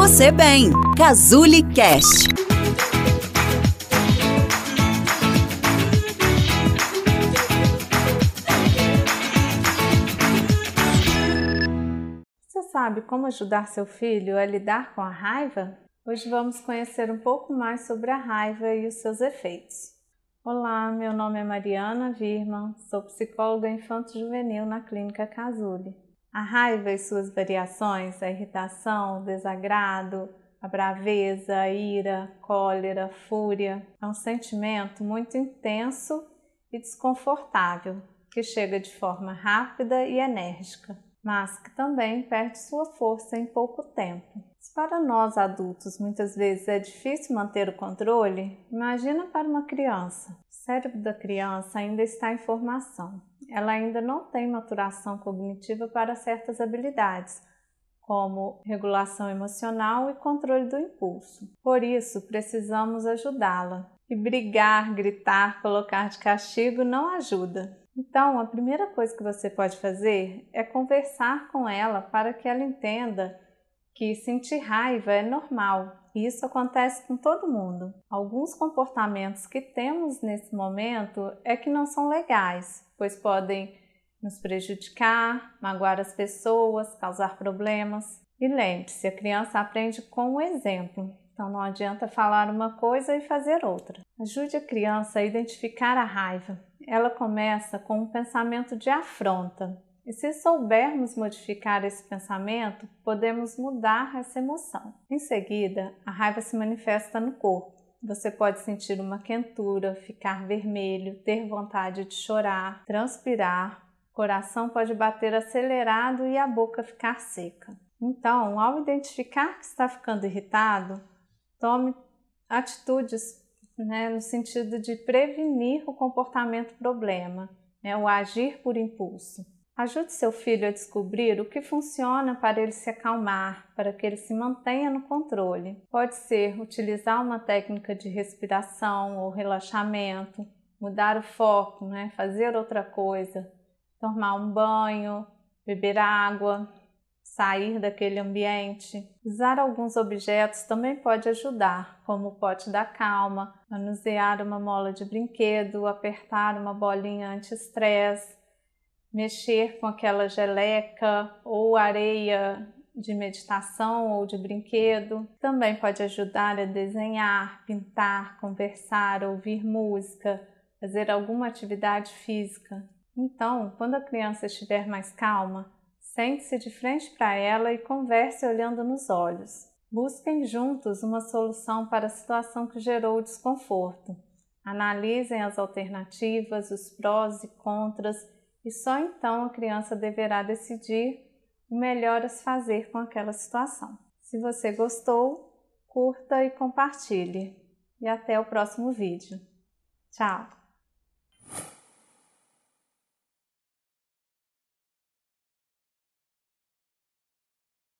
você bem. Cazuli Cast. Você sabe como ajudar seu filho a lidar com a raiva? Hoje vamos conhecer um pouco mais sobre a raiva e os seus efeitos. Olá, meu nome é Mariana Virman, sou psicóloga infanto-juvenil na Clínica Casuli. A raiva e suas variações, a irritação, o desagrado, a braveza, a ira, cólera, fúria, é um sentimento muito intenso e desconfortável, que chega de forma rápida e enérgica, mas que também perde sua força em pouco tempo. Se para nós adultos muitas vezes é difícil manter o controle, imagina para uma criança. O cérebro da criança ainda está em formação. Ela ainda não tem maturação cognitiva para certas habilidades, como regulação emocional e controle do impulso. Por isso, precisamos ajudá-la. E brigar, gritar, colocar de castigo não ajuda. Então, a primeira coisa que você pode fazer é conversar com ela para que ela entenda que sentir raiva é normal e isso acontece com todo mundo. Alguns comportamentos que temos nesse momento é que não são legais, pois podem nos prejudicar, magoar as pessoas, causar problemas. E lembre-se, a criança aprende com o exemplo, então não adianta falar uma coisa e fazer outra. Ajude a criança a identificar a raiva. Ela começa com um pensamento de afronta, e se soubermos modificar esse pensamento, podemos mudar essa emoção. Em seguida, a raiva se manifesta no corpo. Você pode sentir uma quentura, ficar vermelho, ter vontade de chorar, transpirar, o coração pode bater acelerado e a boca ficar seca. Então, ao identificar que está ficando irritado, tome atitudes né, no sentido de prevenir o comportamento problema, né, o agir por impulso. Ajude seu filho a descobrir o que funciona para ele se acalmar, para que ele se mantenha no controle. Pode ser utilizar uma técnica de respiração ou relaxamento, mudar o foco, né? fazer outra coisa, tomar um banho, beber água, sair daquele ambiente. Usar alguns objetos também pode ajudar, como o pote da calma, manusear uma mola de brinquedo, apertar uma bolinha anti-estresse mexer com aquela geleca ou areia de meditação ou de brinquedo. Também pode ajudar a desenhar, pintar, conversar, ouvir música, fazer alguma atividade física. Então, quando a criança estiver mais calma, sente-se de frente para ela e converse olhando nos olhos. Busquem juntos uma solução para a situação que gerou o desconforto. Analisem as alternativas, os prós e contras e só então a criança deverá decidir o melhor a se fazer com aquela situação. Se você gostou, curta e compartilhe. E até o próximo vídeo. Tchau!